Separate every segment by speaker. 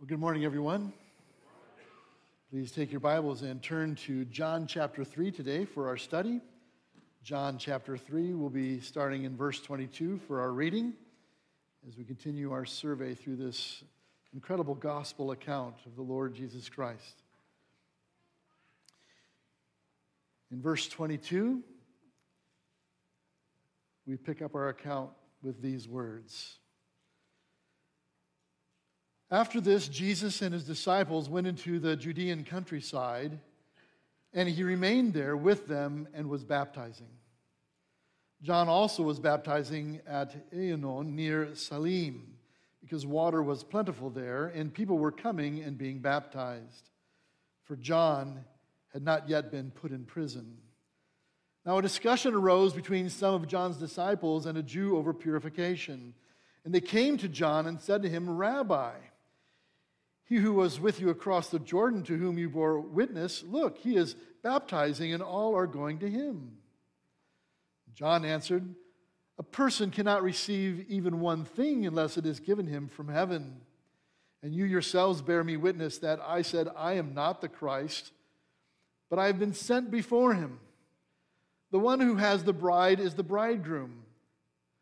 Speaker 1: Well, good morning, everyone. Please take your Bibles and turn to John chapter 3 today for our study. John chapter 3 will be starting in verse 22 for our reading as we continue our survey through this incredible gospel account of the Lord Jesus Christ. In verse 22, we pick up our account with these words. After this, Jesus and his disciples went into the Judean countryside, and he remained there with them and was baptizing. John also was baptizing at Aenon near Salim, because water was plentiful there, and people were coming and being baptized. For John had not yet been put in prison. Now, a discussion arose between some of John's disciples and a Jew over purification. And they came to John and said to him, Rabbi, he who was with you across the Jordan, to whom you bore witness, look, he is baptizing, and all are going to him. John answered, A person cannot receive even one thing unless it is given him from heaven. And you yourselves bear me witness that I said, I am not the Christ, but I have been sent before him. The one who has the bride is the bridegroom.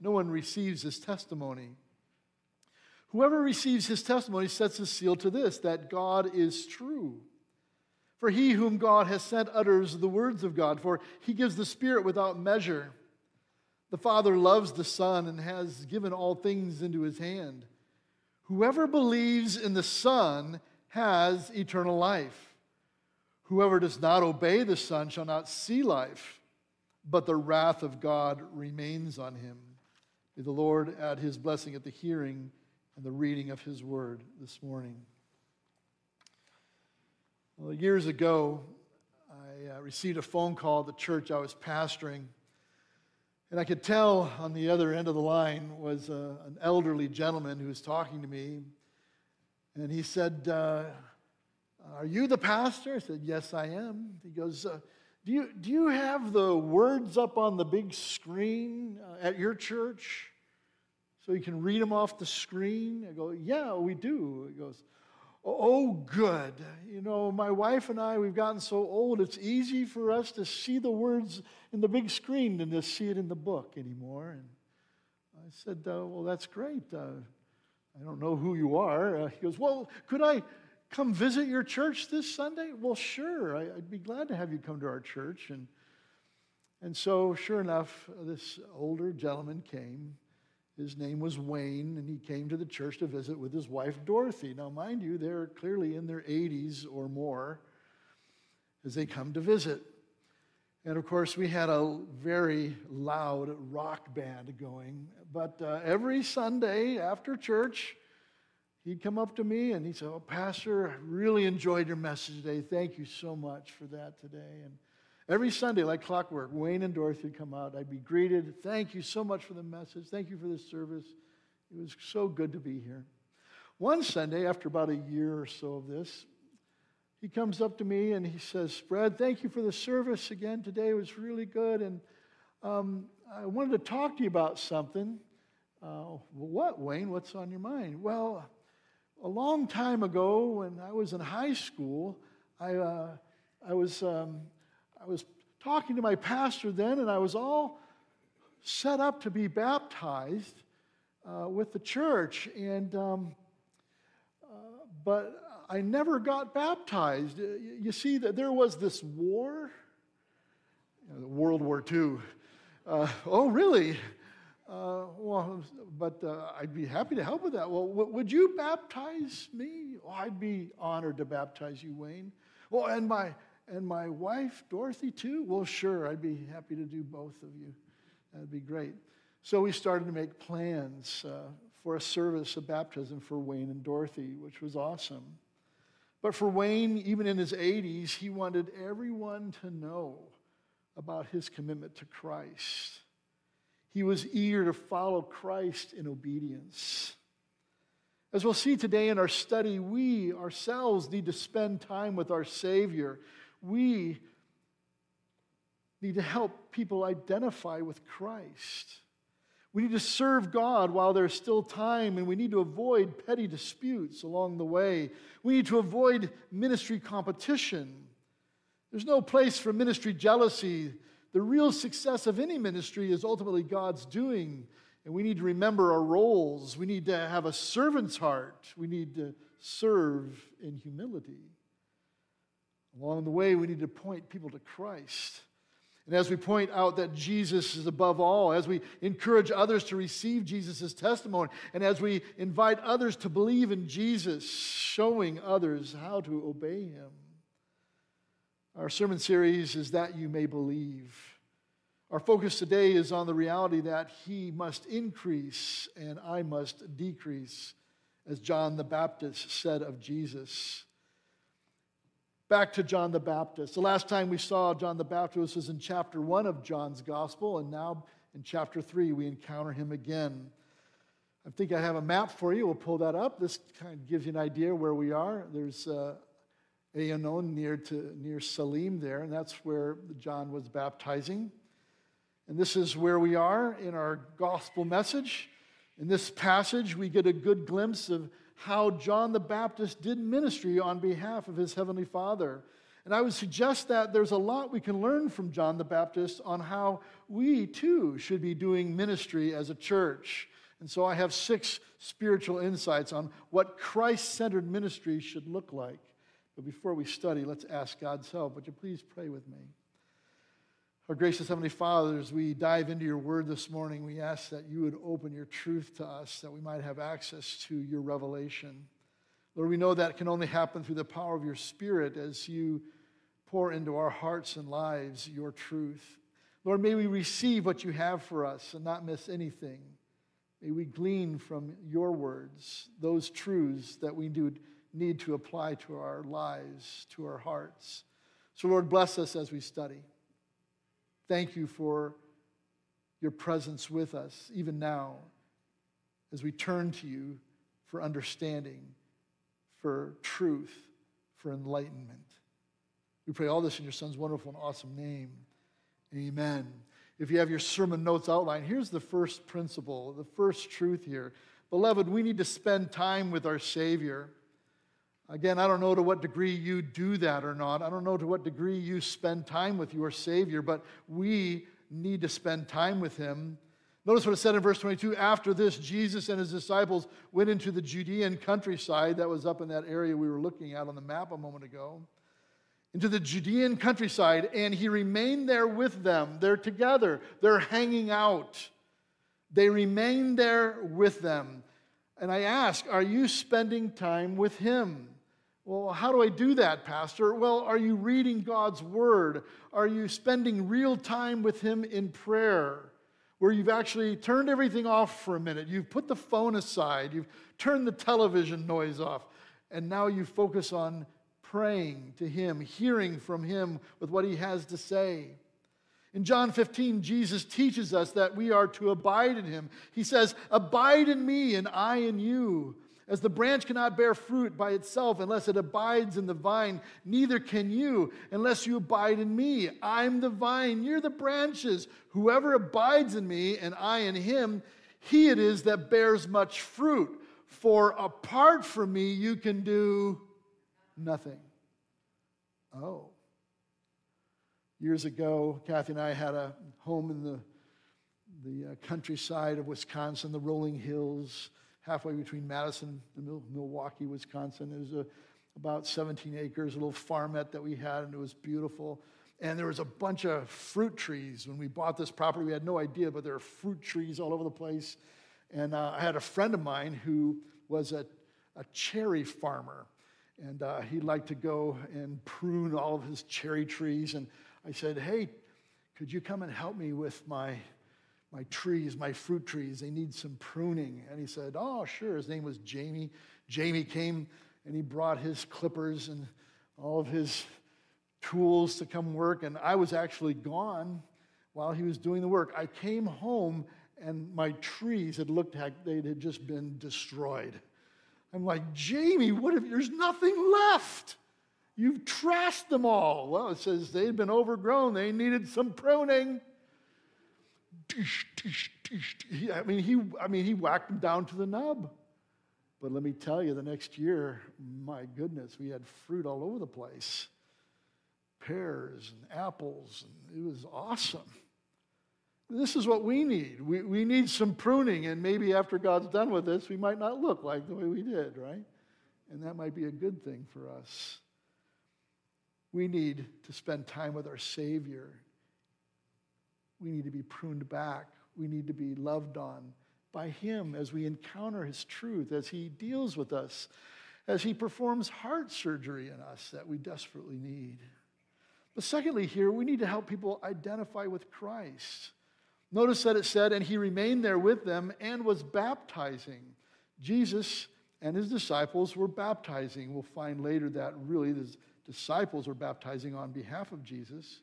Speaker 1: no one receives his testimony. Whoever receives his testimony sets a seal to this that God is true. For he whom God has sent utters the words of God, for he gives the Spirit without measure. The Father loves the Son and has given all things into his hand. Whoever believes in the Son has eternal life. Whoever does not obey the Son shall not see life, but the wrath of God remains on him. May the Lord add his blessing at the hearing and the reading of his word this morning. Well, years ago, I uh, received a phone call at the church I was pastoring. And I could tell on the other end of the line was uh, an elderly gentleman who was talking to me. And he said, uh, Are you the pastor? I said, Yes, I am. He goes, uh, do you, do you have the words up on the big screen uh, at your church? so you can read them off the screen? I go, Yeah, we do. He goes, Oh, good. You know, my wife and I, we've gotten so old, it's easy for us to see the words in the big screen than to see it in the book anymore. And I said, uh, Well, that's great. Uh, I don't know who you are. Uh, he goes, Well, could I come visit your church this Sunday? Well, sure. I, would be glad to have you come to our church. And, and so, sure enough, this older gentleman came. His name was Wayne, and he came to the church to visit with his wife, Dorothy. Now, mind you, they're clearly in their 80s or more as they come to visit. And of course, we had a very loud rock band going. But uh, every Sunday after church, he'd come up to me and he'd say, Oh, Pastor, I really enjoyed your message today. Thank you so much for that today. And Every Sunday, like clockwork, Wayne and Dorothy would come out. I'd be greeted. Thank you so much for the message. Thank you for the service. It was so good to be here. One Sunday, after about a year or so of this, he comes up to me and he says, Brad, thank you for the service again today. It was really good. And um, I wanted to talk to you about something. Uh, what, Wayne? What's on your mind? Well, a long time ago when I was in high school, I, uh, I was. Um, I was talking to my pastor then, and I was all set up to be baptized uh, with the church. And um, uh, but I never got baptized. Uh, you see, that there was this war, World War II. Uh, oh, really? Uh, well, but uh, I'd be happy to help with that. Well, w- would you baptize me? Oh, I'd be honored to baptize you, Wayne. Well, and my and my wife, Dorothy, too? Well, sure, I'd be happy to do both of you. That'd be great. So we started to make plans uh, for a service of baptism for Wayne and Dorothy, which was awesome. But for Wayne, even in his 80s, he wanted everyone to know about his commitment to Christ. He was eager to follow Christ in obedience. As we'll see today in our study, we ourselves need to spend time with our Savior. We need to help people identify with Christ. We need to serve God while there's still time, and we need to avoid petty disputes along the way. We need to avoid ministry competition. There's no place for ministry jealousy. The real success of any ministry is ultimately God's doing, and we need to remember our roles. We need to have a servant's heart. We need to serve in humility. Along the way, we need to point people to Christ. And as we point out that Jesus is above all, as we encourage others to receive Jesus' testimony, and as we invite others to believe in Jesus, showing others how to obey him. Our sermon series is That You May Believe. Our focus today is on the reality that he must increase and I must decrease, as John the Baptist said of Jesus. Back to John the Baptist. The last time we saw John the Baptist was in chapter 1 of John's gospel, and now in chapter 3 we encounter him again. I think I have a map for you. We'll pull that up. This kind of gives you an idea where we are. There's uh, Aenon near, to, near Salim there, and that's where John was baptizing. And this is where we are in our gospel message. In this passage, we get a good glimpse of how John the Baptist did ministry on behalf of his heavenly Father. And I would suggest that there's a lot we can learn from John the Baptist on how we too should be doing ministry as a church. And so I have six spiritual insights on what Christ centered ministry should look like. But before we study, let's ask God's help. Would you please pray with me? Our gracious Heavenly Father, as we dive into your word this morning, we ask that you would open your truth to us, that we might have access to your revelation. Lord, we know that can only happen through the power of your Spirit as you pour into our hearts and lives your truth. Lord, may we receive what you have for us and not miss anything. May we glean from your words those truths that we do need to apply to our lives, to our hearts. So, Lord, bless us as we study. Thank you for your presence with us, even now, as we turn to you for understanding, for truth, for enlightenment. We pray all this in your Son's wonderful and awesome name. Amen. If you have your sermon notes outlined, here's the first principle, the first truth here. Beloved, we need to spend time with our Savior. Again, I don't know to what degree you do that or not. I don't know to what degree you spend time with your Savior, but we need to spend time with Him. Notice what it said in verse 22 After this, Jesus and His disciples went into the Judean countryside. That was up in that area we were looking at on the map a moment ago. Into the Judean countryside, and He remained there with them. They're together, they're hanging out. They remain there with them. And I ask, are you spending time with Him? Well, how do I do that, Pastor? Well, are you reading God's Word? Are you spending real time with Him in prayer? Where you've actually turned everything off for a minute. You've put the phone aside. You've turned the television noise off. And now you focus on praying to Him, hearing from Him with what He has to say. In John 15, Jesus teaches us that we are to abide in Him. He says, Abide in me, and I in you. As the branch cannot bear fruit by itself unless it abides in the vine, neither can you unless you abide in me. I'm the vine, you're the branches. Whoever abides in me and I in him, he it is that bears much fruit. For apart from me, you can do nothing. Oh. Years ago, Kathy and I had a home in the, the uh, countryside of Wisconsin, the rolling hills halfway between Madison and Milwaukee, Wisconsin. It was a, about 17 acres, a little farmette that we had, and it was beautiful. And there was a bunch of fruit trees. When we bought this property, we had no idea, but there were fruit trees all over the place. And uh, I had a friend of mine who was a, a cherry farmer. And uh, he liked to go and prune all of his cherry trees. And I said, Hey, could you come and help me with my my trees, my fruit trees, they need some pruning. And he said, Oh, sure. His name was Jamie. Jamie came and he brought his clippers and all of his tools to come work. And I was actually gone while he was doing the work. I came home and my trees had looked like they had just been destroyed. I'm like, Jamie, what if there's nothing left? You've trashed them all. Well, it says they'd been overgrown, they needed some pruning. I mean, he, I mean, he whacked them down to the nub. But let me tell you, the next year, my goodness, we had fruit all over the place pears and apples, and it was awesome. This is what we need. We, we need some pruning, and maybe after God's done with us, we might not look like the way we did, right? And that might be a good thing for us. We need to spend time with our Savior. We need to be pruned back. We need to be loved on by Him as we encounter His truth, as He deals with us, as He performs heart surgery in us that we desperately need. But secondly, here, we need to help people identify with Christ. Notice that it said, and he remained there with them and was baptizing. Jesus and his disciples were baptizing. We'll find later that really the disciples were baptizing on behalf of Jesus.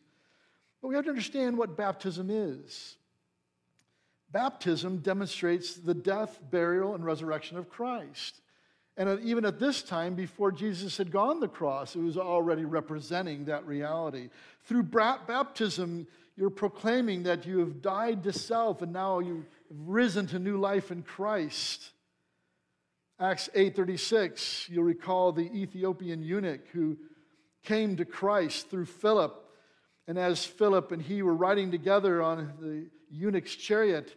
Speaker 1: But we have to understand what baptism is. Baptism demonstrates the death, burial, and resurrection of Christ. And even at this time, before Jesus had gone the cross, it was already representing that reality. Through baptism, you're proclaiming that you have died to self and now you've risen to new life in Christ. Acts 8:36, you'll recall the Ethiopian eunuch who came to Christ through Philip. And as Philip and he were riding together on the eunuch's chariot,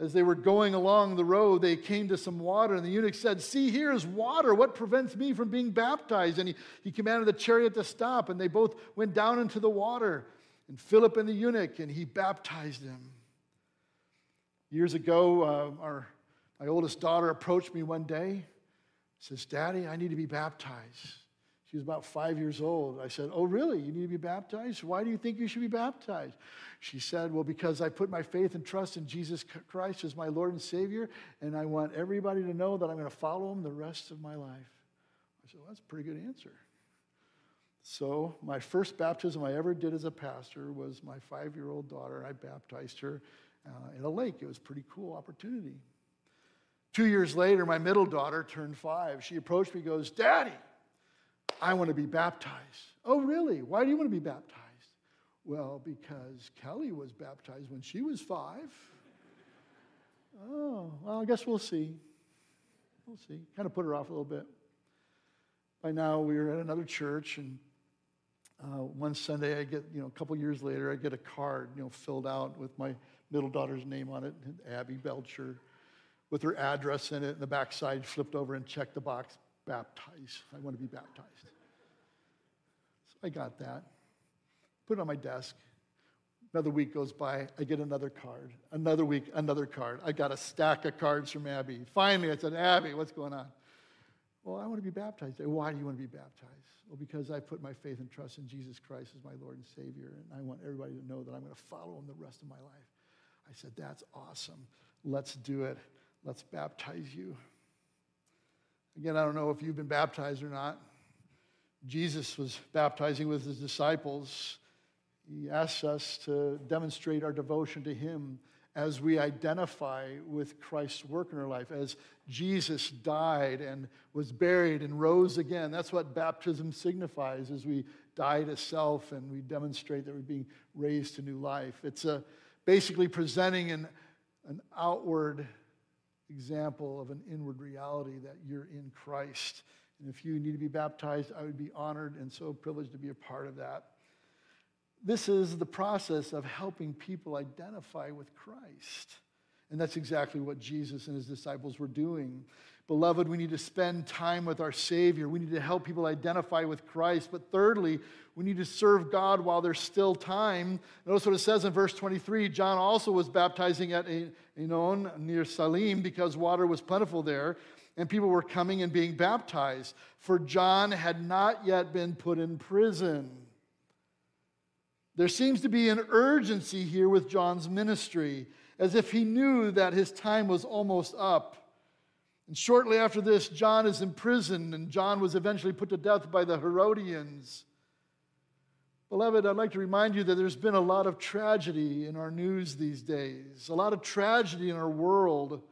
Speaker 1: as they were going along the road, they came to some water, and the eunuch said, See, here is water. What prevents me from being baptized? And he, he commanded the chariot to stop, and they both went down into the water and Philip and the eunuch, and he baptized him. Years ago, uh, our, my oldest daughter approached me one day, says, Daddy, I need to be baptized. She was about five years old. I said, Oh, really? You need to be baptized? Why do you think you should be baptized? She said, Well, because I put my faith and trust in Jesus Christ as my Lord and Savior, and I want everybody to know that I'm going to follow him the rest of my life. I said, Well, that's a pretty good answer. So, my first baptism I ever did as a pastor was my five year old daughter. I baptized her uh, in a lake. It was a pretty cool opportunity. Two years later, my middle daughter turned five. She approached me goes, Daddy, I want to be baptized. Oh, really? Why do you want to be baptized? Well, because Kelly was baptized when she was five. Oh, well, I guess we'll see. We'll see. Kind of put her off a little bit. By now, we were at another church, and uh, one Sunday, I get, you know, a couple years later, I get a card, you know, filled out with my middle daughter's name on it, Abby Belcher, with her address in it, and the backside flipped over and checked the box, baptize. I want to be baptized. So I got that, put it on my desk. Another week goes by, I get another card. Another week, another card. I got a stack of cards from Abby. Finally, I said, Abby, what's going on? Well, I want to be baptized. Why do you want to be baptized? Well, because I put my faith and trust in Jesus Christ as my Lord and Savior, and I want everybody to know that I'm going to follow him the rest of my life. I said, That's awesome. Let's do it. Let's baptize you. Again, I don't know if you've been baptized or not. Jesus was baptizing with his disciples. He asks us to demonstrate our devotion to him as we identify with Christ's work in our life, as Jesus died and was buried and rose again. That's what baptism signifies as we die to self and we demonstrate that we're being raised to new life. It's a, basically presenting an, an outward example of an inward reality that you're in Christ. And if you need to be baptized, I would be honored and so privileged to be a part of that. This is the process of helping people identify with Christ. And that's exactly what Jesus and his disciples were doing. Beloved, we need to spend time with our Savior. We need to help people identify with Christ. But thirdly, we need to serve God while there's still time. Notice what it says in verse 23 John also was baptizing at Aenon near Salim because water was plentiful there, and people were coming and being baptized. For John had not yet been put in prison. There seems to be an urgency here with John's ministry, as if he knew that his time was almost up. And shortly after this, John is imprisoned, and John was eventually put to death by the Herodians. Beloved, I'd like to remind you that there's been a lot of tragedy in our news these days, a lot of tragedy in our world.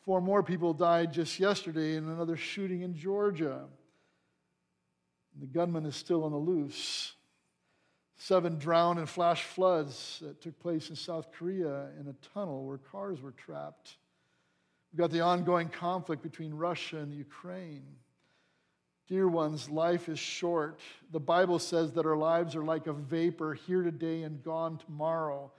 Speaker 1: Four more people died just yesterday in another shooting in Georgia. The gunman is still on the loose. Seven drowned in flash floods that took place in South Korea in a tunnel where cars were trapped. We've got the ongoing conflict between Russia and Ukraine. Dear ones, life is short. The Bible says that our lives are like a vapor, here today and gone tomorrow.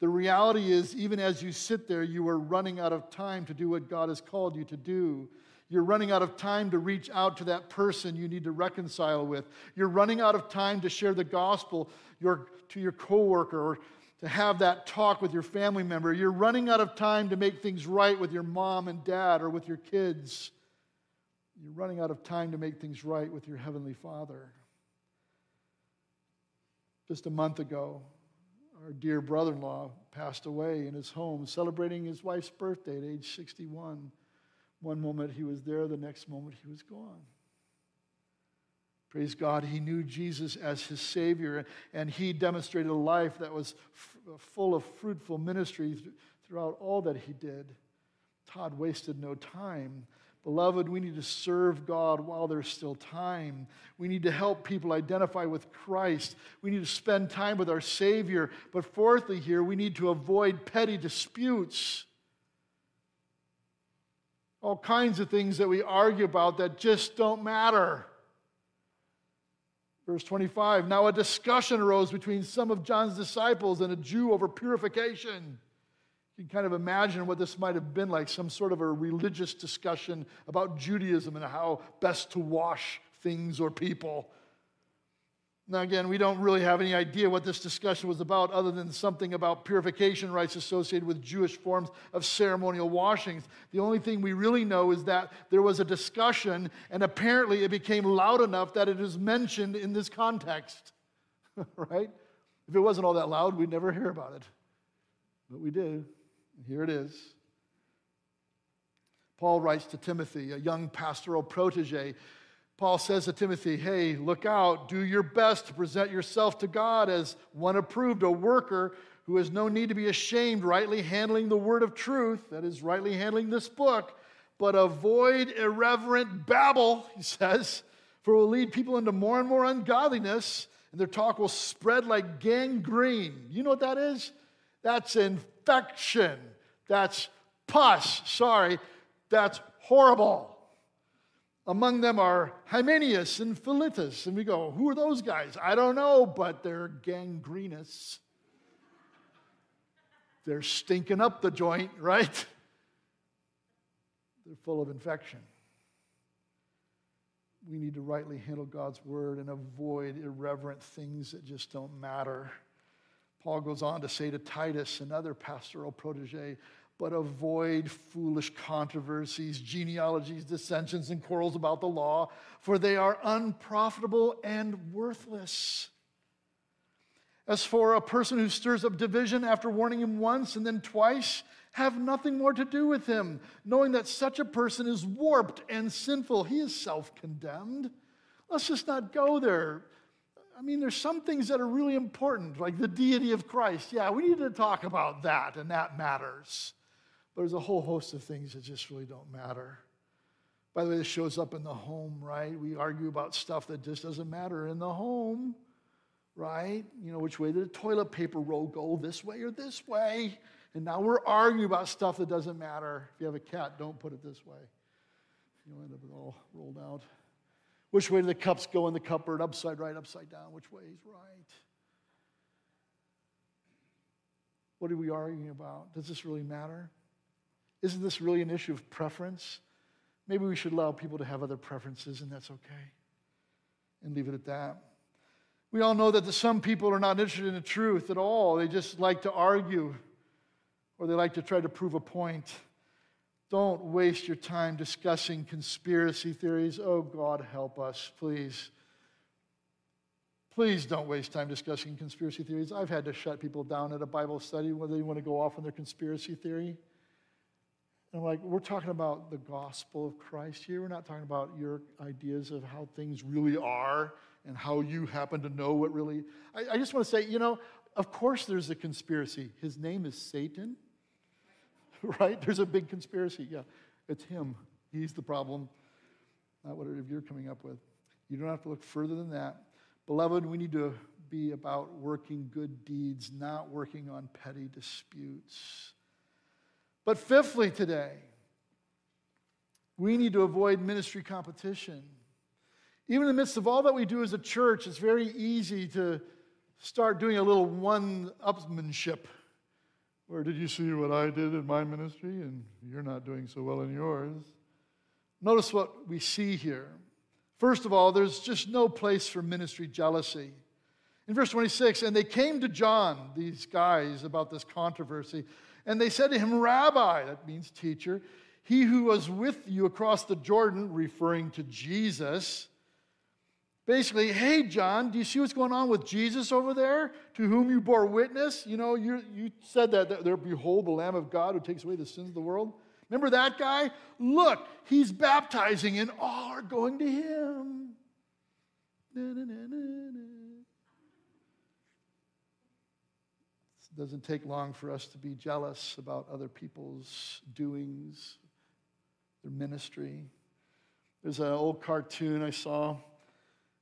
Speaker 1: The reality is, even as you sit there, you are running out of time to do what God has called you to do. You're running out of time to reach out to that person you need to reconcile with. You're running out of time to share the gospel your, to your coworker or to have that talk with your family member. You're running out of time to make things right with your mom and dad or with your kids. You're running out of time to make things right with your Heavenly Father. Just a month ago, our dear brother in law passed away in his home, celebrating his wife's birthday at age 61. One moment he was there, the next moment he was gone. Praise God, he knew Jesus as his Savior, and he demonstrated a life that was f- full of fruitful ministry th- throughout all that he did. Todd wasted no time Beloved, we need to serve God while there's still time. We need to help people identify with Christ. We need to spend time with our Savior. But fourthly, here, we need to avoid petty disputes. All kinds of things that we argue about that just don't matter. Verse 25 Now a discussion arose between some of John's disciples and a Jew over purification. You can kind of imagine what this might have been like some sort of a religious discussion about Judaism and how best to wash things or people. Now, again, we don't really have any idea what this discussion was about other than something about purification rites associated with Jewish forms of ceremonial washings. The only thing we really know is that there was a discussion, and apparently it became loud enough that it is mentioned in this context, right? If it wasn't all that loud, we'd never hear about it. But we do. Here it is. Paul writes to Timothy, a young pastoral protege. Paul says to Timothy, Hey, look out, do your best to present yourself to God as one approved, a worker who has no need to be ashamed, rightly handling the word of truth, that is, rightly handling this book, but avoid irreverent babble, he says, for it will lead people into more and more ungodliness, and their talk will spread like gangrene. You know what that is? That's infection. That's pus. Sorry, that's horrible. Among them are Hymenaeus and Philetus. And we go, who are those guys? I don't know, but they're gangrenous. They're stinking up the joint, right? They're full of infection. We need to rightly handle God's word and avoid irreverent things that just don't matter. Paul goes on to say to Titus, another pastoral protege, but avoid foolish controversies, genealogies, dissensions, and quarrels about the law, for they are unprofitable and worthless. As for a person who stirs up division after warning him once and then twice, have nothing more to do with him, knowing that such a person is warped and sinful. He is self condemned. Let's just not go there. I mean, there's some things that are really important, like the deity of Christ. Yeah, we need to talk about that, and that matters. But there's a whole host of things that just really don't matter. By the way, this shows up in the home, right? We argue about stuff that just doesn't matter in the home, right? You know, which way did the toilet paper roll go, this way or this way? And now we're arguing about stuff that doesn't matter. If you have a cat, don't put it this way. You'll end up with all rolled out. Which way do the cups go in the cupboard? Upside right, upside down. Which way is right? What are we arguing about? Does this really matter? Isn't this really an issue of preference? Maybe we should allow people to have other preferences, and that's okay. And leave it at that. We all know that the, some people are not interested in the truth at all. They just like to argue or they like to try to prove a point. Don't waste your time discussing conspiracy theories. Oh, God, help us, please. Please don't waste time discussing conspiracy theories. I've had to shut people down at a Bible study when they want to go off on their conspiracy theory. And like, we're talking about the gospel of Christ here. We're not talking about your ideas of how things really are and how you happen to know what really. I, I just want to say, you know, of course there's a conspiracy. His name is Satan, right? There's a big conspiracy. Yeah, it's him. He's the problem, not whatever you're coming up with. You don't have to look further than that. Beloved, we need to be about working good deeds, not working on petty disputes. But fifthly, today, we need to avoid ministry competition. Even in the midst of all that we do as a church, it's very easy to start doing a little one upsmanship. Where did you see what I did in my ministry and you're not doing so well in yours? Notice what we see here. First of all, there's just no place for ministry jealousy. In verse 26, and they came to John, these guys, about this controversy, and they said to him, Rabbi, that means teacher, he who was with you across the Jordan, referring to Jesus, basically, hey, John, do you see what's going on with Jesus over there, to whom you bore witness? You know, you, you said that, that there, behold, the Lamb of God who takes away the sins of the world. Remember that guy? Look, he's baptizing, and all are going to him. Na, na, na, doesn't take long for us to be jealous about other people's doings, their ministry. There's an old cartoon I saw.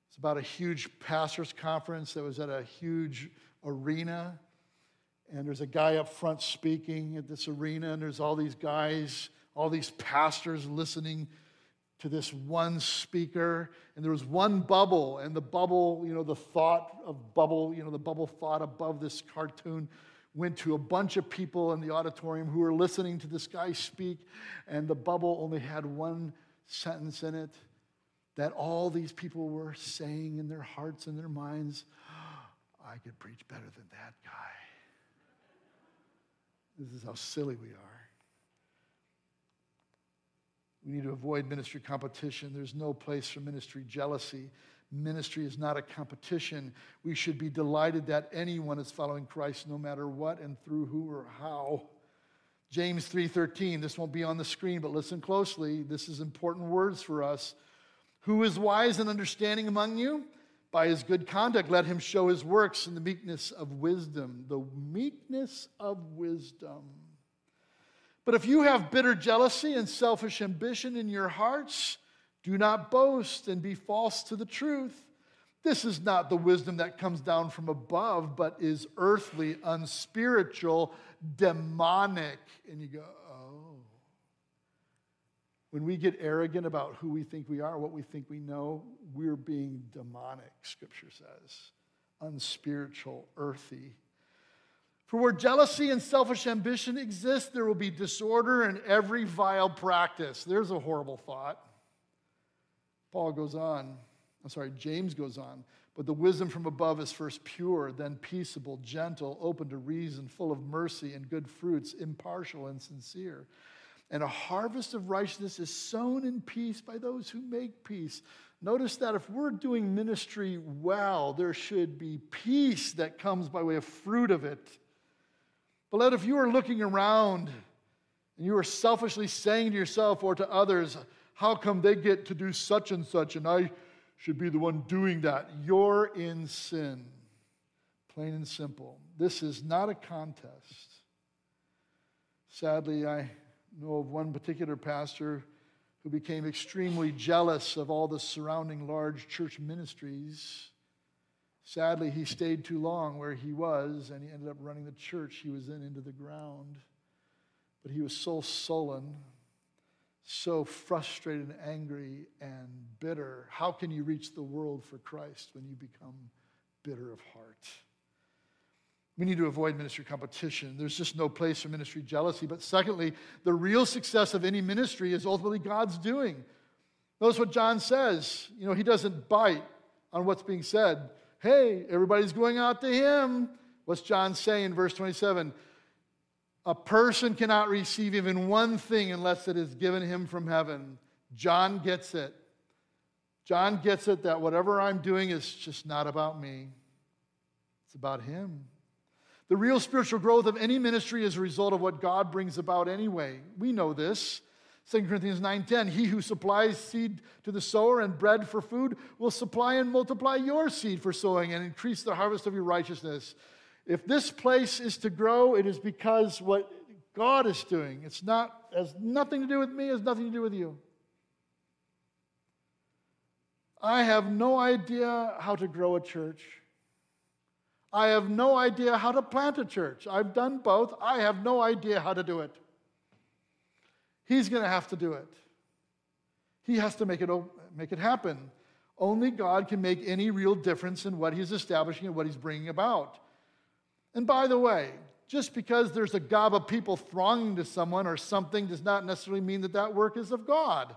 Speaker 1: It's about a huge pastors' conference that was at a huge arena. And there's a guy up front speaking at this arena, and there's all these guys, all these pastors listening to this one speaker. And there was one bubble, and the bubble, you know, the thought of bubble, you know, the bubble thought above this cartoon went to a bunch of people in the auditorium who were listening to this guy speak, and the bubble only had one sentence in it that all these people were saying in their hearts and their minds, I could preach better than that guy. This is how silly we are. We need to avoid ministry competition. There's no place for ministry jealousy. Ministry is not a competition. We should be delighted that anyone is following Christ no matter what and through who or how. James 3:13, this won't be on the screen, but listen closely. This is important words for us. Who is wise and understanding among you? By his good conduct, let him show his works in the meekness of wisdom. The meekness of wisdom. But if you have bitter jealousy and selfish ambition in your hearts, do not boast and be false to the truth. This is not the wisdom that comes down from above, but is earthly, unspiritual, demonic. And you go, oh. when we get arrogant about who we think we are, what we think we know, we're being demonic, Scripture says. Unspiritual, earthy. For where jealousy and selfish ambition exist, there will be disorder and every vile practice. There's a horrible thought. Paul goes on, I'm sorry, James goes on. But the wisdom from above is first pure, then peaceable, gentle, open to reason, full of mercy and good fruits, impartial and sincere. And a harvest of righteousness is sown in peace by those who make peace. Notice that if we're doing ministry well, there should be peace that comes by way of fruit of it. But let if you are looking around and you are selfishly saying to yourself or to others, how come they get to do such and such and I should be the one doing that? You're in sin. Plain and simple. This is not a contest. Sadly, I know of one particular pastor who became extremely jealous of all the surrounding large church ministries. Sadly, he stayed too long where he was, and he ended up running the church he was in into the ground. But he was so sullen, so frustrated and angry and bitter. How can you reach the world for Christ when you become bitter of heart? We need to avoid ministry competition. There's just no place for ministry jealousy. But secondly, the real success of any ministry is ultimately God's doing. Notice what John says. You know, he doesn't bite on what's being said. Hey, everybody's going out to him. What's John saying in verse 27? A person cannot receive even one thing unless it is given him from heaven. John gets it. John gets it that whatever I'm doing is just not about me, it's about him. The real spiritual growth of any ministry is a result of what God brings about anyway. We know this. 2 Corinthians 9:10 He who supplies seed to the sower and bread for food will supply and multiply your seed for sowing and increase the harvest of your righteousness. If this place is to grow, it is because what God is doing. It's not has nothing to do with me, has nothing to do with you. I have no idea how to grow a church. I have no idea how to plant a church. I've done both. I have no idea how to do it. He's going to have to do it. He has to make it, make it happen. Only God can make any real difference in what He's establishing and what He's bringing about. And by the way, just because there's a gob of people thronging to someone or something does not necessarily mean that that work is of God.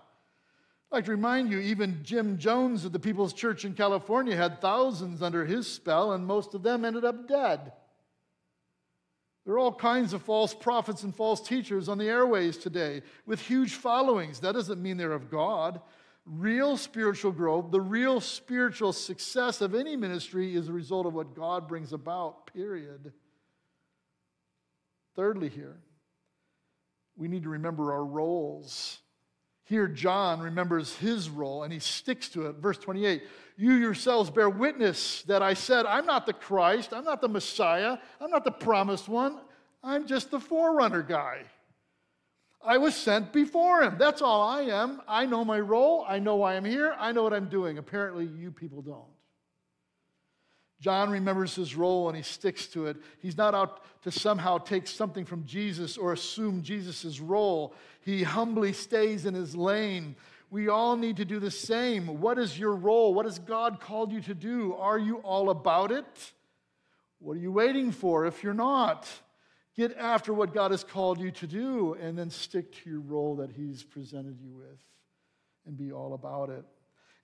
Speaker 1: I'd like to remind you, even Jim Jones of the People's Church in California had thousands under his spell, and most of them ended up dead. There are all kinds of false prophets and false teachers on the airways today with huge followings. That doesn't mean they're of God. Real spiritual growth, the real spiritual success of any ministry is a result of what God brings about, period. Thirdly, here, we need to remember our roles. Here, John remembers his role and he sticks to it. Verse 28 You yourselves bear witness that I said, I'm not the Christ, I'm not the Messiah, I'm not the promised one, I'm just the forerunner guy. I was sent before him. That's all I am. I know my role, I know why I'm here, I know what I'm doing. Apparently, you people don't. John remembers his role and he sticks to it. He's not out to somehow take something from Jesus or assume Jesus' role. He humbly stays in his lane. We all need to do the same. What is your role? What has God called you to do? Are you all about it? What are you waiting for if you're not? Get after what God has called you to do and then stick to your role that He's presented you with and be all about it.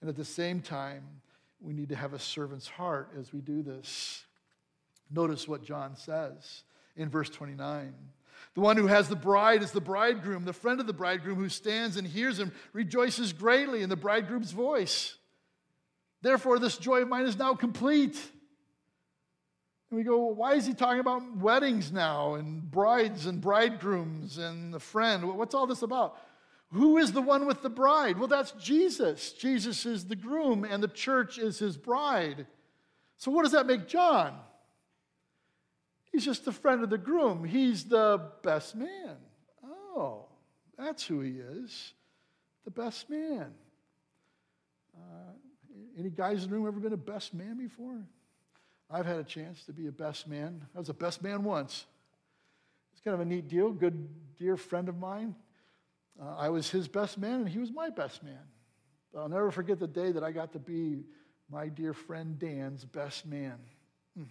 Speaker 1: And at the same time, we need to have a servant's heart as we do this. Notice what John says in verse 29. The one who has the bride is the bridegroom. The friend of the bridegroom who stands and hears him rejoices greatly in the bridegroom's voice. Therefore, this joy of mine is now complete. And we go, well, why is he talking about weddings now and brides and bridegrooms and the friend? What's all this about? Who is the one with the bride? Well, that's Jesus. Jesus is the groom, and the church is his bride. So, what does that make John? He's just a friend of the groom. He's the best man. Oh, that's who he is the best man. Uh, any guys in the room ever been a best man before? I've had a chance to be a best man. I was a best man once. It's kind of a neat deal. Good, dear friend of mine uh, I was his best man, and he was my best man. But I'll never forget the day that I got to be my dear friend Dan's best man. Mm.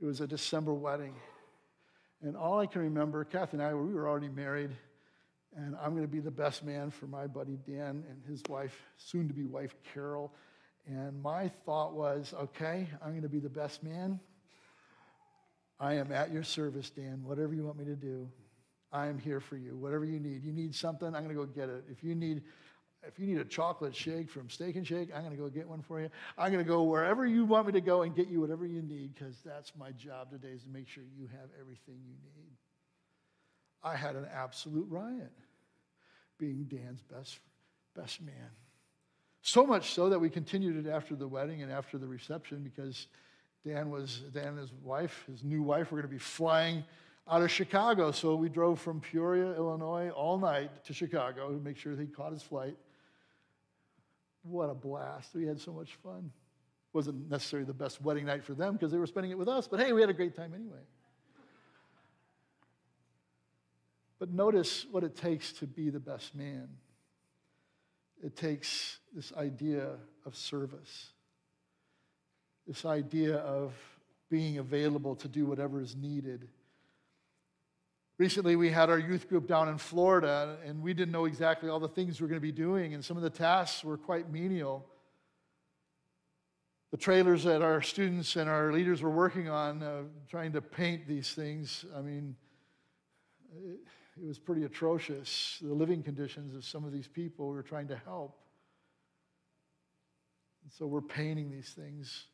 Speaker 1: It was a December wedding. And all I can remember, Kathy and I, we were already married, and I'm going to be the best man for my buddy Dan and his wife, soon to be wife Carol. And my thought was, okay, I'm going to be the best man. I am at your service, Dan, whatever you want me to do. I am here for you. Whatever you need. You need something, I'm going to go get it. If you need if you need a chocolate shake from Steak and Shake, I'm going to go get one for you. I'm going to go wherever you want me to go and get you whatever you need because that's my job today is to make sure you have everything you need. I had an absolute riot being Dan's best, best man. So much so that we continued it after the wedding and after the reception because Dan was Dan and his wife, his new wife, were going to be flying out of Chicago. So we drove from Peoria, Illinois, all night to Chicago to make sure he caught his flight. What a blast. We had so much fun. Wasn't necessarily the best wedding night for them because they were spending it with us, but hey, we had a great time anyway. But notice what it takes to be the best man. It takes this idea of service, this idea of being available to do whatever is needed Recently, we had our youth group down in Florida, and we didn't know exactly all the things we are going to be doing, and some of the tasks were quite menial. The trailers that our students and our leaders were working on, uh, trying to paint these things, I mean, it, it was pretty atrocious. The living conditions of some of these people we were trying to help. And so we're painting these things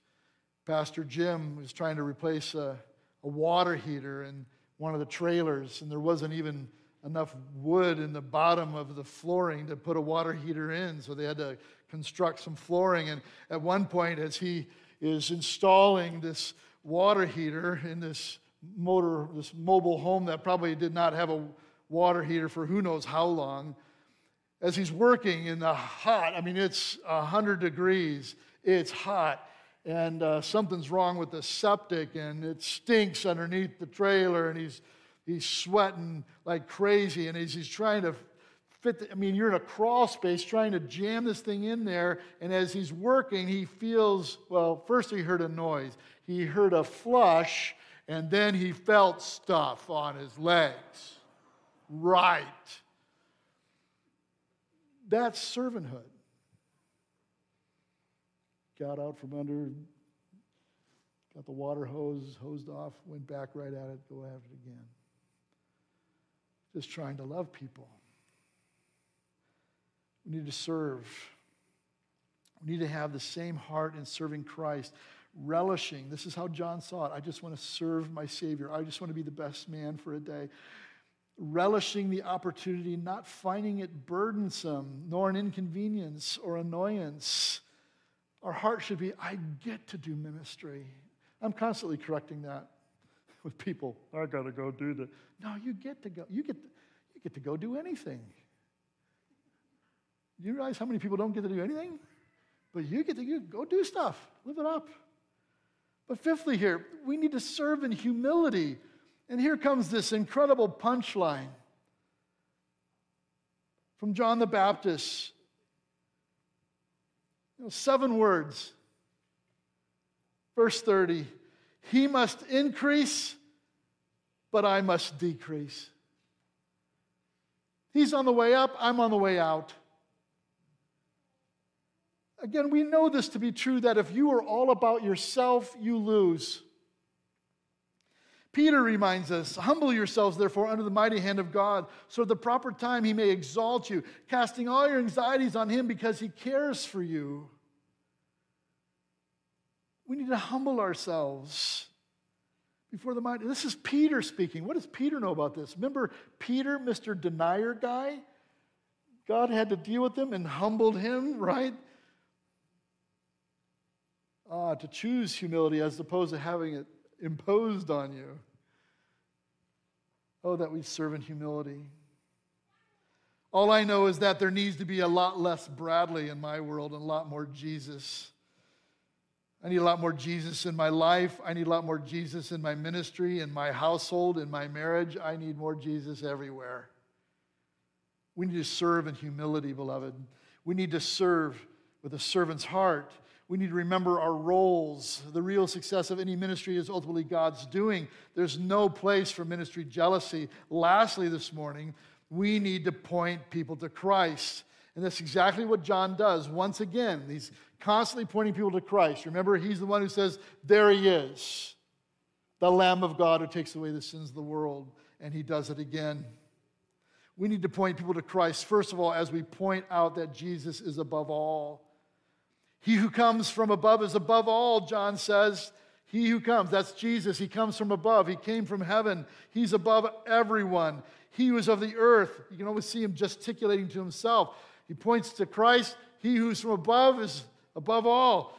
Speaker 1: Pastor Jim was trying to replace a, a water heater in one of the trailers, and there wasn't even enough wood in the bottom of the flooring to put a water heater in, so they had to construct some flooring. And at one point, as he is installing this water heater in this motor, this mobile home that probably did not have a water heater for who knows how long, as he's working in the hot, I mean, it's 100 degrees, it's hot, and uh, something's wrong with the septic, and it stinks underneath the trailer, and he's, he's sweating like crazy, and as he's trying to fit, the, I mean, you're in a crawl space trying to jam this thing in there, and as he's working, he feels, well, first he heard a noise, he heard a flush, and then he felt stuff on his legs. Right. That's servanthood. Got out from under, got the water hose hosed off, went back right at it, go at it again. Just trying to love people. We need to serve. We need to have the same heart in serving Christ, relishing. This is how John saw it. I just want to serve my Savior. I just want to be the best man for a day relishing the opportunity, not finding it burdensome, nor an inconvenience or annoyance. Our heart should be, I get to do ministry. I'm constantly correcting that with people. I got to go do that. No, you get to go. You get, to, you get to go do anything. You realize how many people don't get to do anything? But you get to you go do stuff, live it up. But fifthly, here, we need to serve in humility and here comes this incredible punchline from John the Baptist. Know, seven words. Verse 30 He must increase, but I must decrease. He's on the way up, I'm on the way out. Again, we know this to be true that if you are all about yourself, you lose. Peter reminds us Humble yourselves, therefore, under the mighty hand of God, so at the proper time he may exalt you, casting all your anxieties on him because he cares for you. We need to humble ourselves before the mighty. This is Peter speaking. What does Peter know about this? Remember Peter, Mr. Denier guy? God had to deal with him and humbled him, right? Ah, to choose humility as opposed to having it imposed on you. Oh, that we serve in humility. All I know is that there needs to be a lot less Bradley in my world and a lot more Jesus. I need a lot more Jesus in my life. I need a lot more Jesus in my ministry, in my household, in my marriage. I need more Jesus everywhere. We need to serve in humility, beloved. We need to serve with a servant's heart. We need to remember our roles. The real success of any ministry is ultimately God's doing. There's no place for ministry jealousy. Lastly, this morning, we need to point people to Christ. And that's exactly what John does. Once again, he's constantly pointing people to Christ. Remember, he's the one who says, There he is, the Lamb of God who takes away the sins of the world. And he does it again. We need to point people to Christ, first of all, as we point out that Jesus is above all. He who comes from above is above all, John says. He who comes, that's Jesus. He comes from above. He came from heaven. He's above everyone. He is of the earth, you can always see him gesticulating to himself. He points to Christ. He who's from above is above all.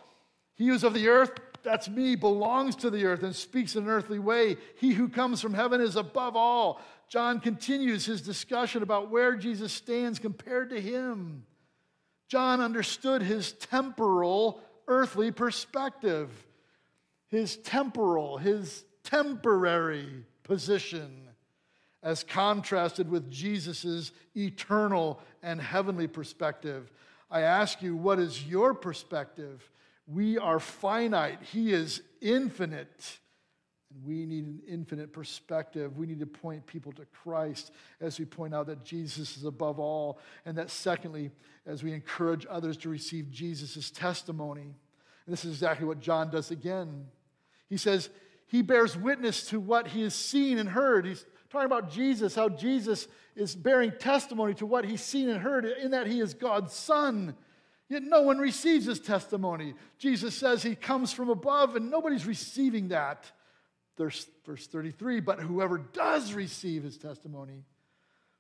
Speaker 1: He who's of the earth, that's me, belongs to the earth and speaks in an earthly way. He who comes from heaven is above all. John continues his discussion about where Jesus stands compared to him. John understood his temporal, earthly perspective, his temporal, his temporary position, as contrasted with Jesus' eternal and heavenly perspective. I ask you, what is your perspective? We are finite, he is infinite. We need an infinite perspective. We need to point people to Christ as we point out that Jesus is above all. And that, secondly, as we encourage others to receive Jesus' testimony. And this is exactly what John does again. He says, He bears witness to what he has seen and heard. He's talking about Jesus, how Jesus is bearing testimony to what he's seen and heard, in that he is God's Son. Yet no one receives his testimony. Jesus says he comes from above and nobody's receiving that. Verse, verse 33 But whoever does receive his testimony,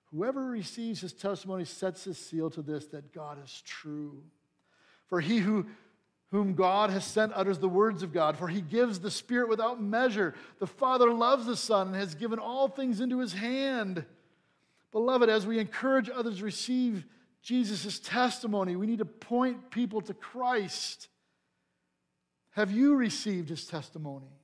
Speaker 1: whoever receives his testimony sets his seal to this that God is true. For he who whom God has sent utters the words of God, for he gives the Spirit without measure. The Father loves the Son and has given all things into his hand. Beloved, as we encourage others to receive Jesus' testimony, we need to point people to Christ. Have you received his testimony?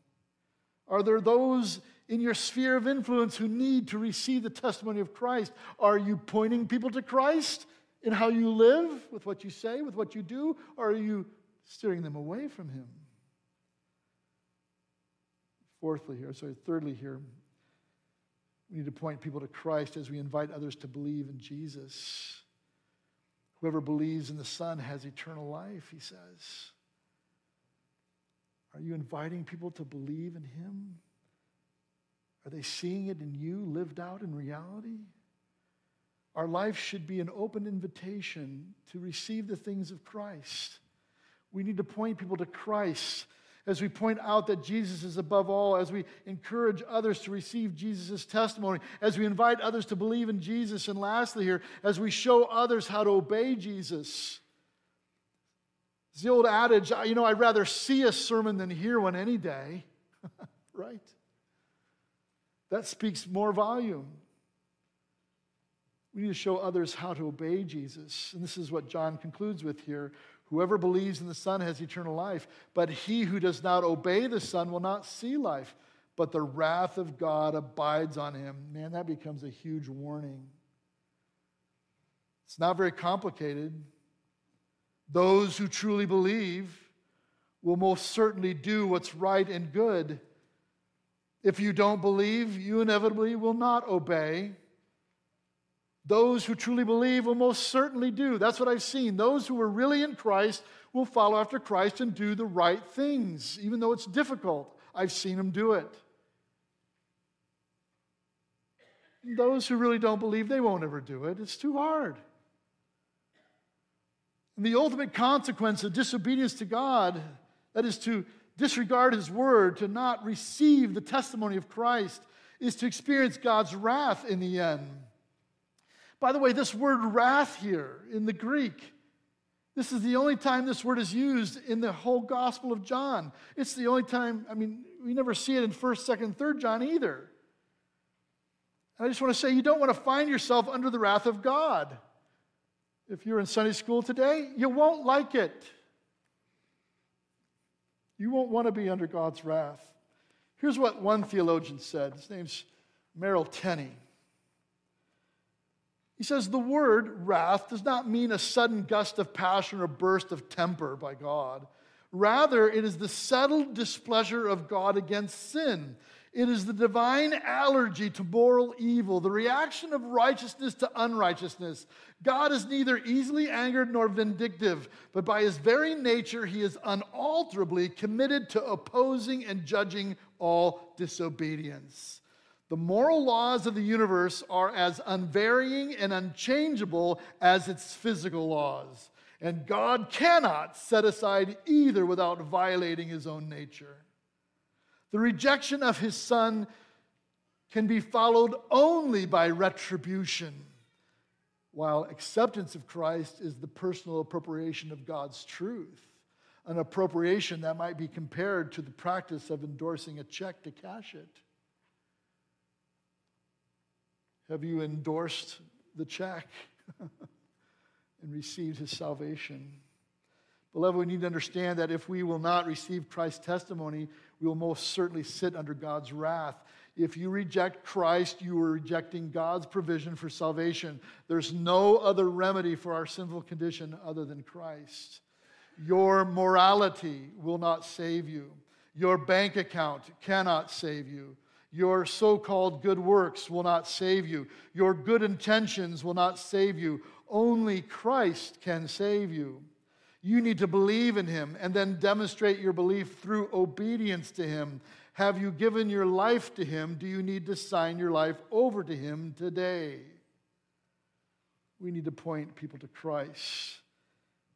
Speaker 1: Are there those in your sphere of influence who need to receive the testimony of Christ? Are you pointing people to Christ in how you live, with what you say, with what you do, or are you steering them away from him? Fourthly, here, sorry, thirdly, here, we need to point people to Christ as we invite others to believe in Jesus. Whoever believes in the Son has eternal life, he says. Are you inviting people to believe in Him? Are they seeing it in you lived out in reality? Our life should be an open invitation to receive the things of Christ. We need to point people to Christ as we point out that Jesus is above all, as we encourage others to receive Jesus' testimony, as we invite others to believe in Jesus, and lastly, here, as we show others how to obey Jesus. It's the old adage, you know, I'd rather see a sermon than hear one any day, right? That speaks more volume. We need to show others how to obey Jesus. And this is what John concludes with here. Whoever believes in the Son has eternal life, but he who does not obey the Son will not see life, but the wrath of God abides on him. Man, that becomes a huge warning. It's not very complicated. Those who truly believe will most certainly do what's right and good. If you don't believe, you inevitably will not obey. Those who truly believe will most certainly do. That's what I've seen. Those who are really in Christ will follow after Christ and do the right things, even though it's difficult. I've seen them do it. Those who really don't believe, they won't ever do it. It's too hard. And the ultimate consequence of disobedience to God, that is to disregard His word, to not receive the testimony of Christ, is to experience God's wrath in the end. By the way, this word wrath here in the Greek, this is the only time this word is used in the whole Gospel of John. It's the only time, I mean, we never see it in 1st, 2nd, 3rd John either. And I just want to say you don't want to find yourself under the wrath of God. If you're in Sunday school today, you won't like it. You won't want to be under God's wrath. Here's what one theologian said. His name's Merrill Tenney. He says the word wrath does not mean a sudden gust of passion or burst of temper by God. Rather, it is the settled displeasure of God against sin it is the divine allergy to moral evil, the reaction of righteousness to unrighteousness. God is neither easily angered nor vindictive, but by his very nature, he is unalterably committed to opposing and judging all disobedience. The moral laws of the universe are as unvarying and unchangeable as its physical laws. And God cannot set aside either without violating his own nature. The rejection of his son can be followed only by retribution, while acceptance of Christ is the personal appropriation of God's truth, an appropriation that might be compared to the practice of endorsing a check to cash it. Have you endorsed the check and received his salvation? Beloved, we need to understand that if we will not receive Christ's testimony, we will most certainly sit under God's wrath. If you reject Christ, you are rejecting God's provision for salvation. There's no other remedy for our sinful condition other than Christ. Your morality will not save you. Your bank account cannot save you. Your so called good works will not save you. Your good intentions will not save you. Only Christ can save you. You need to believe in him and then demonstrate your belief through obedience to him. Have you given your life to him? Do you need to sign your life over to him today? We need to point people to Christ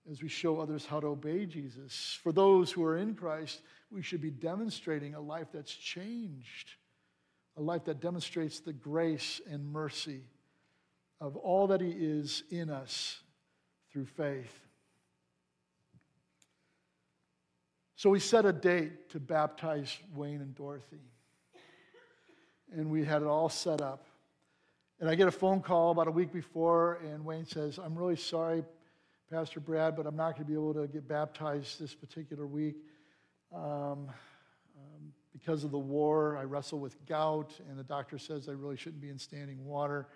Speaker 1: as we show others how to obey Jesus. For those who are in Christ, we should be demonstrating a life that's changed, a life that demonstrates the grace and mercy of all that He is in us through faith. So we set a date to baptize Wayne and Dorothy. And we had it all set up. And I get a phone call about a week before, and Wayne says, I'm really sorry, Pastor Brad, but I'm not going to be able to get baptized this particular week. Um, um, because of the war, I wrestle with gout, and the doctor says I really shouldn't be in standing water.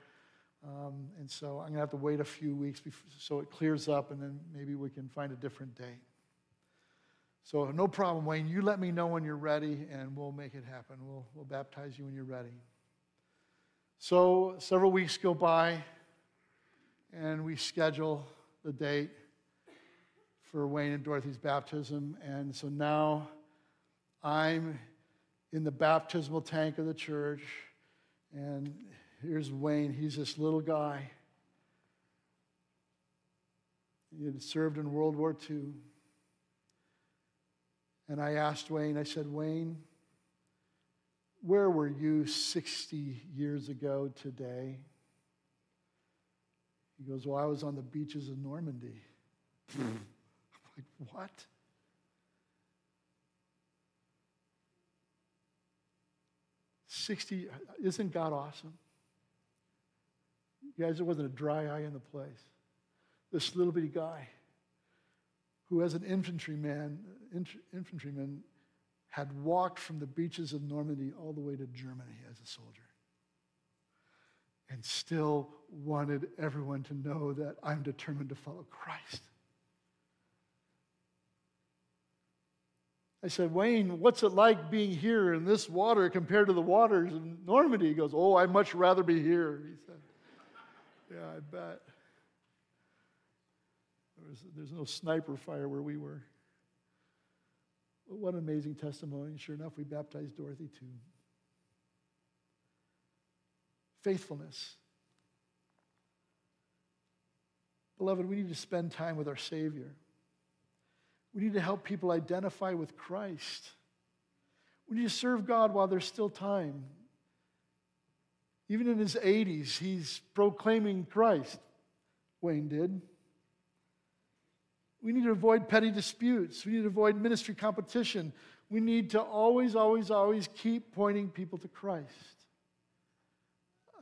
Speaker 1: Um, and so I'm going to have to wait a few weeks before, so it clears up, and then maybe we can find a different date. So, no problem, Wayne. You let me know when you're ready, and we'll make it happen. We'll, we'll baptize you when you're ready. So, several weeks go by, and we schedule the date for Wayne and Dorothy's baptism. And so now I'm in the baptismal tank of the church, and here's Wayne. He's this little guy. He had served in World War II. And I asked Wayne, I said, Wayne, where were you 60 years ago today? He goes, Well, I was on the beaches of Normandy. I'm like, What? Sixty, isn't God awesome? You guys, there wasn't a dry eye in the place. This little bitty guy who, as an infantryman, infantryman, had walked from the beaches of Normandy all the way to Germany as a soldier and still wanted everyone to know that I'm determined to follow Christ. I said, Wayne, what's it like being here in this water compared to the waters in Normandy? He goes, Oh, I'd much rather be here, he said. yeah, I bet. There's no sniper fire where we were. But what an amazing testimony. Sure enough, we baptized Dorothy too. Faithfulness. Beloved, we need to spend time with our Savior. We need to help people identify with Christ. We need to serve God while there's still time. Even in his 80s, he's proclaiming Christ. Wayne did. We need to avoid petty disputes. We need to avoid ministry competition. We need to always, always, always keep pointing people to Christ.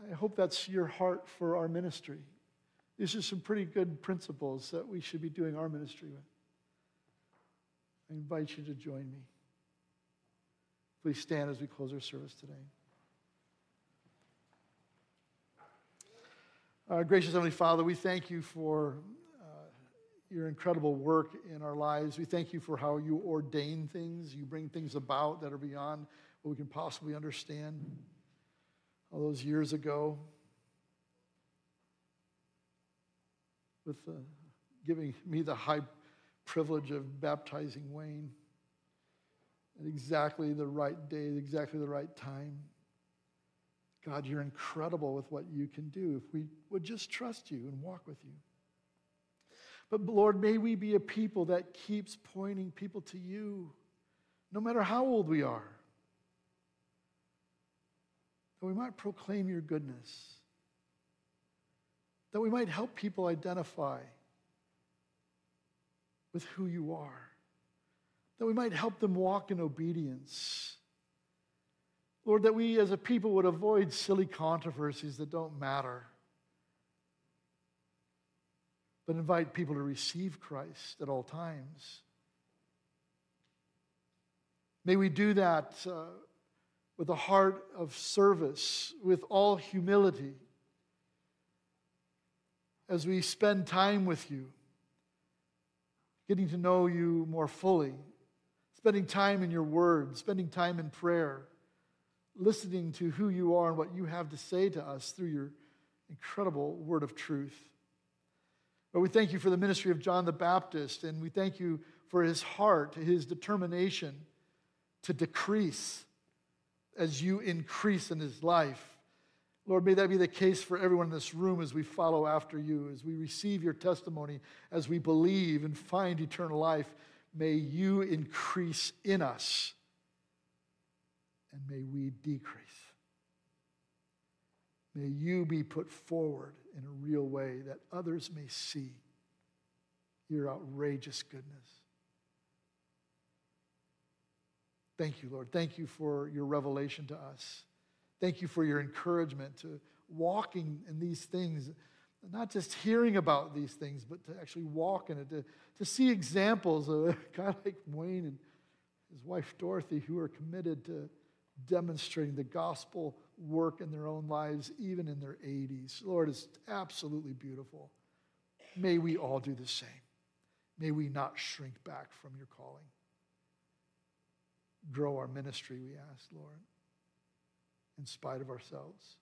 Speaker 1: I hope that's your heart for our ministry. These are some pretty good principles that we should be doing our ministry with. I invite you to join me. Please stand as we close our service today. Uh, gracious Heavenly Father, we thank you for your incredible work in our lives. We thank you for how you ordain things, you bring things about that are beyond what we can possibly understand. All those years ago, with uh, giving me the high privilege of baptizing Wayne at exactly the right day, exactly the right time. God, you're incredible with what you can do if we would just trust you and walk with you. But Lord, may we be a people that keeps pointing people to you, no matter how old we are. That we might proclaim your goodness, that we might help people identify with who you are, that we might help them walk in obedience. Lord, that we as a people would avoid silly controversies that don't matter, but invite people to receive Christ at all times. May we do that uh, with a heart of service, with all humility, as we spend time with you getting to know you more fully, spending time in your word, spending time in prayer, listening to who you are and what you have to say to us through your incredible word of truth. But we thank you for the ministry of John the Baptist, and we thank you for his heart, his determination to decrease as you increase in his life. Lord, may that be the case for everyone in this room as we follow after you, as we receive your testimony, as we believe and find eternal life. May you increase in us, and may we decrease. May you be put forward in a real way that others may see your outrageous goodness. Thank you, Lord. Thank you for your revelation to us. Thank you for your encouragement to walking in these things, not just hearing about these things, but to actually walk in it, to, to see examples of a guy like Wayne and his wife Dorothy who are committed to demonstrating the gospel work in their own lives, even in their 80s. Lord, it's absolutely beautiful. May we all do the same. May we not shrink back from your calling. Grow our ministry, we ask, Lord, in spite of ourselves,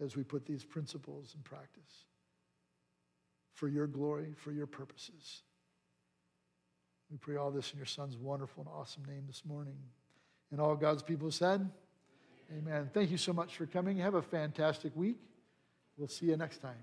Speaker 1: as we put these principles in practice for your glory, for your purposes. We pray all this in your Son's wonderful and awesome name this morning. And all God's people said, Amen. Thank you so much for coming. Have a fantastic week. We'll see you next time.